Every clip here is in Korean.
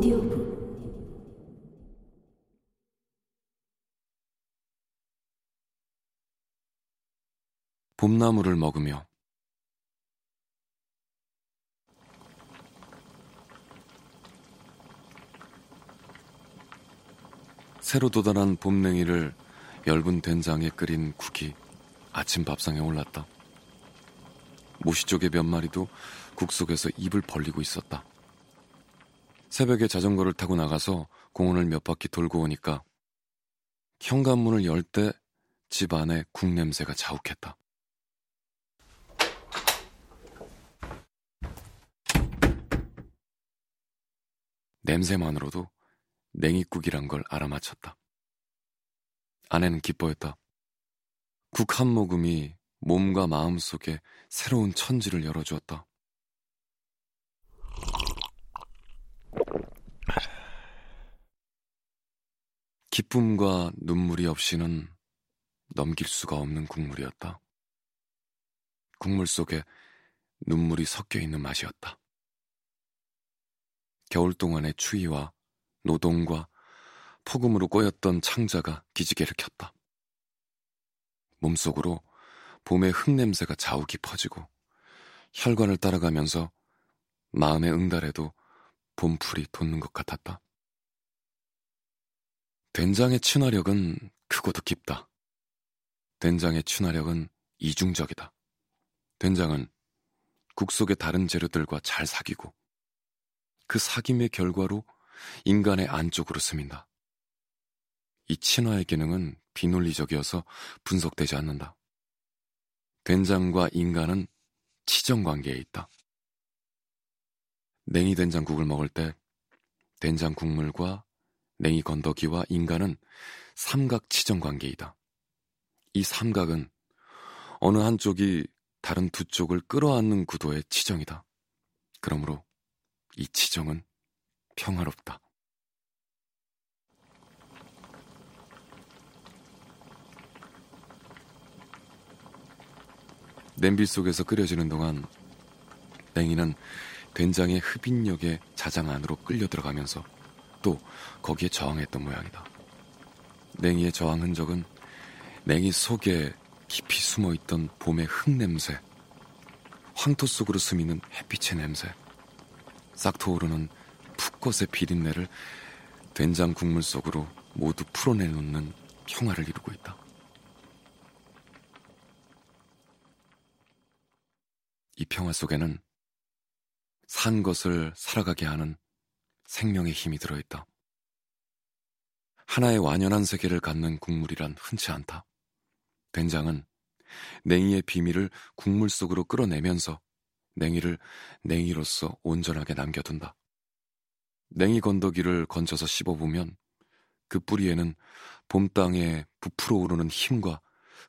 오디오북 봄나무를 먹으며 새로 도달한 봄냉이를 엷은 된장에 끓인 국이 아침 밥상에 올랐다. 모시 쪽의 몇 마리도 국 속에서 입을 벌리고 있었다. 새벽에 자전거를 타고 나가서 공원을 몇 바퀴 돌고 오니까 현관문을 열 때 집 안에 국 냄새가 자욱했다. 냄새만으로도 냉이국이란 걸 알아맞혔다. 아내는 기뻐했다. 국 한 모금이 몸과 마음 속에 새로운 천지를 열어주었다. 기쁨과 눈물이 없이는 넘길 수가 없는 국물이었다. 국물 속에 눈물이 섞여 있는 맛이었다. 겨울 동안의 추위와 노동과 폭음으로 꼬였던 창자가 기지개를 켰다. 몸속으로 봄의 흙냄새가 자욱이 퍼지고 혈관을 따라가면서 마음의 응달에도 봄풀이 돋는 것 같았다. 된장의 친화력은 크고도 깊다. 된장의 친화력은 이중적이다. 된장은 국 속의 다른 재료들과 잘 사귀고 그 사귐의 결과로 인간의 안쪽으로 스민다. 이 친화의 기능은 비논리적이어서 분석되지 않는다. 된장과 인간은 치정 관계에 있다. 냉이 된장국을 먹을 때 된장 국물과 냉이 건더기와 인간은 삼각 치정 관계이다. 이 삼각은 어느 한쪽이 다른 두 쪽을 끌어안는 구도의 치정이다. 그러므로 이 치정은 평화롭다. 냄비 속에서 끓여지는 동안 냉이는 된장의 흡인력에 자장 안으로 끌려 들어가면서 또 거기에 저항했던 모양이다. 냉이의 저항 흔적은 냉이 속에 깊이 숨어 있던 봄의 흙 냄새, 황토 속으로 스미는 햇빛의 냄새, 싹토오르는 풋꽃의 비린내를 된장 국물 속으로 모두 풀어내놓는 평화를 이루고 있다. 이 평화 속에는 산 것을 살아가게 하는 생명의 힘이 들어있다. 하나의 완연한 세계를 갖는 국물이란 흔치 않다. 된장은 냉이의 비밀을 국물 속으로 끌어내면서 냉이를 냉이로서 온전하게 남겨둔다. 냉이 건더기를 건져서 씹어보면 그 뿌리에는 봄 땅에 부풀어 오르는 힘과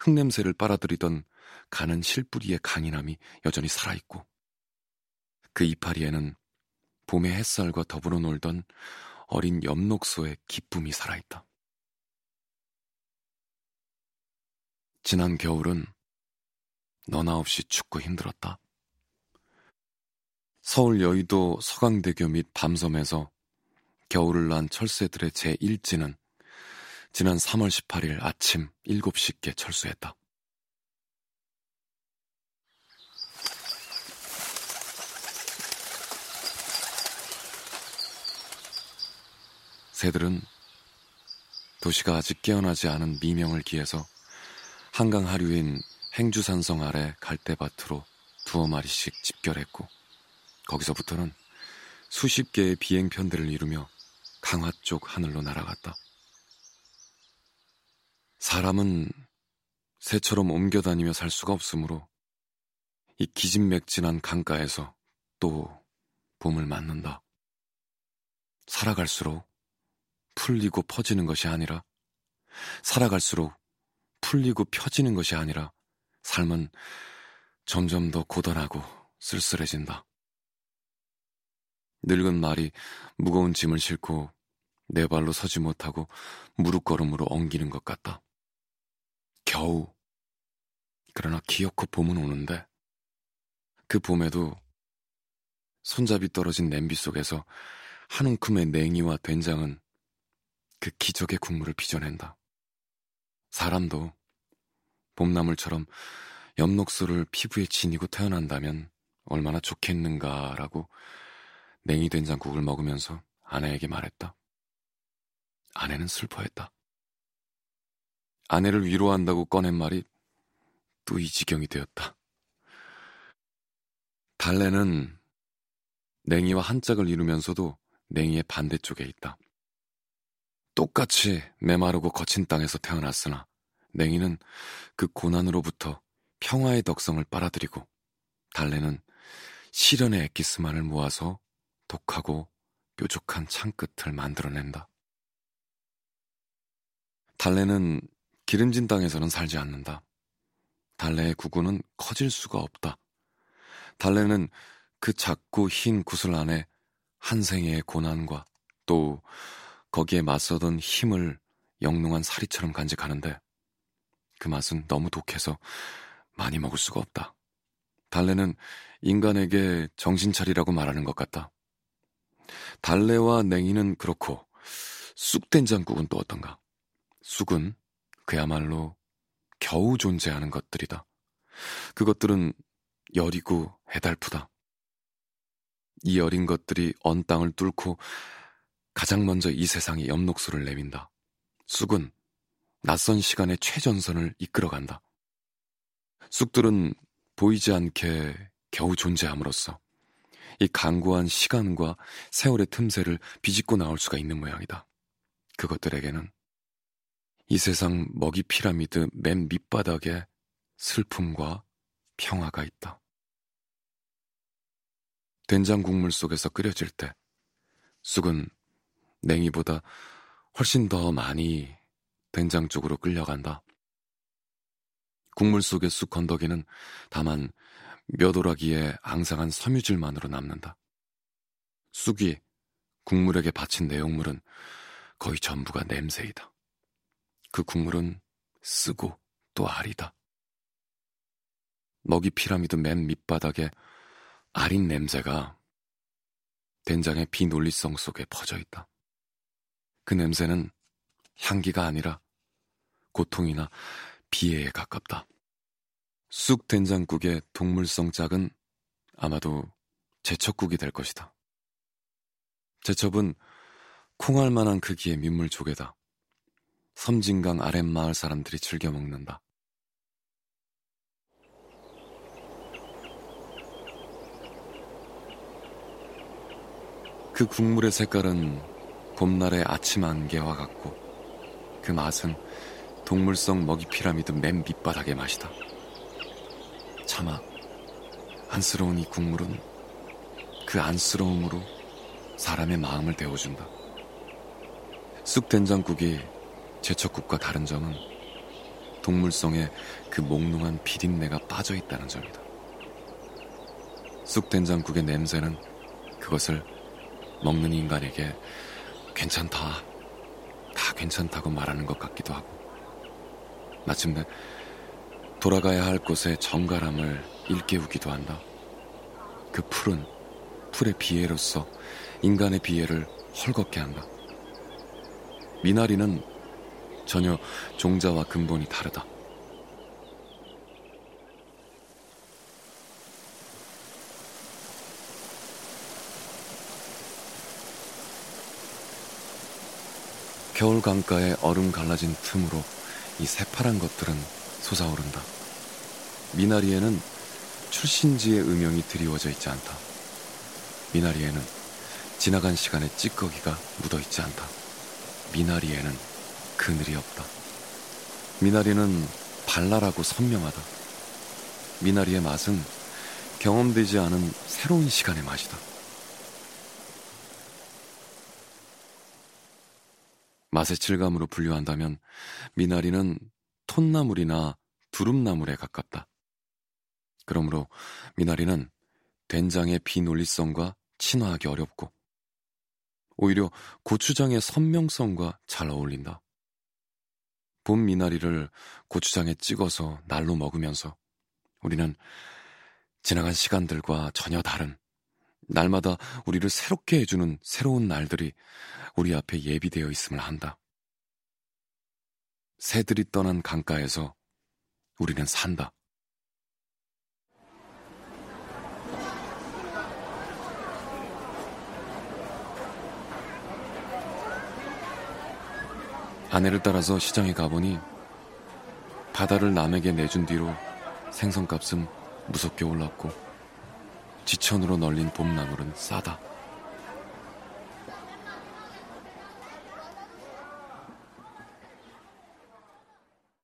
흙냄새를 빨아들이던 가는 실뿌리의 강인함이 여전히 살아있고 그 이파리에는 봄의 햇살과 더불어 놀던 어린 엽록소의 기쁨이 살아있다. 지난 겨울은 너나 없이 춥고 힘들었다. 서울 여의도 서강대교 및 밤섬에서 겨울을 난 철새들의 제1지는 지난 3월 18일 아침 7시께 철수했다. 새들은 도시가 아직 깨어나지 않은 미명을 기해서 한강 하류인 행주산성 아래 갈대밭으로 두어 마리씩 집결했고 거기서부터는 수십 개의 비행편들을 이루며 강화 쪽 하늘로 날아갔다. 사람은 새처럼 옮겨다니며 살 수가 없으므로 이 기진맥진한 강가에서 또 봄을 맞는다. 살아갈수록 풀리고 퍼지는 것이 아니라 살아갈수록 풀리고 펴지는 것이 아니라 삶은 점점 더 고단하고 쓸쓸해진다. 늙은 말이 무거운 짐을 싣고 내 발로 서지 못하고 무릎걸음으로 엉기는 것 같다. 겨우. 그러나 기어코 봄은 오는데 그 봄에도 손잡이 떨어진 냄비 속에서 한 움큼의 냉이와 된장은 그 기적의 국물을 빚어낸다. 사람도 봄나물처럼 엽록소를 피부에 지니고 태어난다면 얼마나 좋겠는가라고 냉이 된장국을 먹으면서 아내에게 말했다. 아내는 슬퍼했다. 아내를 위로한다고 꺼낸 말이 또 이 지경이 되었다. 달래는 냉이와 한 짝을 이루면서도 냉이의 반대쪽에 있다. 똑같이 메마르고 거친 땅에서 태어났으나 냉이는 그 고난으로부터 평화의 덕성을 빨아들이고 달래는 시련의 엑기스만을 모아서 독하고 뾰족한 창끝을 만들어낸다. 달래는 기름진 땅에서는 살지 않는다. 달래의 구구는 커질 수가 없다. 달래는 그 작고 흰 구슬 안에 한 생의 고난과 또 거기에 맞서던 힘을 영롱한 사리처럼 간직하는데 그 맛은 너무 독해서 많이 먹을 수가 없다. 달래는 인간에게 정신 차리라고 말하는 것 같다. 달래와 냉이는 그렇고 쑥된장국은 또 어떤가? 쑥은 그야말로 겨우 존재하는 것들이다. 그것들은 여리고 해달프다. 이 어린 것들이 언 땅을 뚫고 가장 먼저 이 세상에 엽록소를 내민다. 쑥은 낯선 시간의 최전선을 이끌어간다. 쑥들은 보이지 않게 겨우 존재함으로써 이 강고한 시간과 세월의 틈새를 비집고 나올 수가 있는 모양이다. 그것들에게는 이 세상 먹이 피라미드 맨 밑바닥에 슬픔과 평화가 있다. 된장 국물 속에서 끓여질 때 쑥은 냉이보다 훨씬 더 많이 된장 쪽으로 끌려간다. 국물 속의 쑥 건더기는 다만 몇 오라기의 앙상한 섬유질만으로 남는다. 쑥이 국물에게 바친 내용물은 거의 전부가 냄새이다. 그 국물은 쓰고 또 알이다. 먹이 피라미드 맨 밑바닥에 아린 냄새가 된장의 비논리성 속에 퍼져 있다. 그 냄새는 향기가 아니라 고통이나 비애에 가깝다. 쑥 된장국의 동물성 짝은 아마도 제첩국이 될 것이다. 제첩은 콩알 만한 크기의 민물 조개다. 섬진강 아랫마을 사람들이 즐겨 먹는다. 그 국물의 색깔은 봄날의 아침 안개와 같고 그 맛은 동물성 먹이 피라미드 맨 밑바닥의 맛이다. 차마 안쓰러운 이 국물은 그 안쓰러움으로 사람의 마음을 데워준다. 쑥된장국이 제철국과 다른 점은 동물성에 그 몽롱한 비린내가 빠져 있다는 점이다. 쑥된장국의 냄새는 그것을 먹는 인간에게 괜찮다, 다 괜찮다고 말하는 것 같기도 하고, 마침내 돌아가야 할 곳의 정갈함을 일깨우기도 한다. 그 풀은 풀의 비애로서 인간의 비애를 헐겁게 한다. 미나리는 전혀 종자와 근본이 다르다. 겨울 강가에 얼음 갈라진 틈으로 이 새파란 것들은 솟아오른다. 미나리에는 출신지의 음영이 드리워져 있지 않다. 미나리에는 지나간 시간의 찌꺼기가 묻어 있지 않다. 미나리에는 그늘이 없다. 미나리는 발랄하고 선명하다. 미나리의 맛은 경험되지 않은 새로운 시간의 맛이다. 맛의 질감으로 분류한다면 미나리는 톤나물이나 두릅나물에 가깝다. 그러므로 미나리는 된장의 비논리성과 친화하기 어렵고 오히려 고추장의 선명성과 잘 어울린다. 봄 미나리를 고추장에 찍어서 날로 먹으면서 우리는 지나간 시간들과 전혀 다른 날마다 우리를 새롭게 해주는 새로운 날들이 우리 앞에 예비되어 있음을 한다. 새들이 떠난 강가에서 우리는 산다. 아내를 따라서 시장에 가보니 바다를 남에게 내준 뒤로 생선값은 무섭게 올랐고 지천으로 널린 봄나물은 싸다.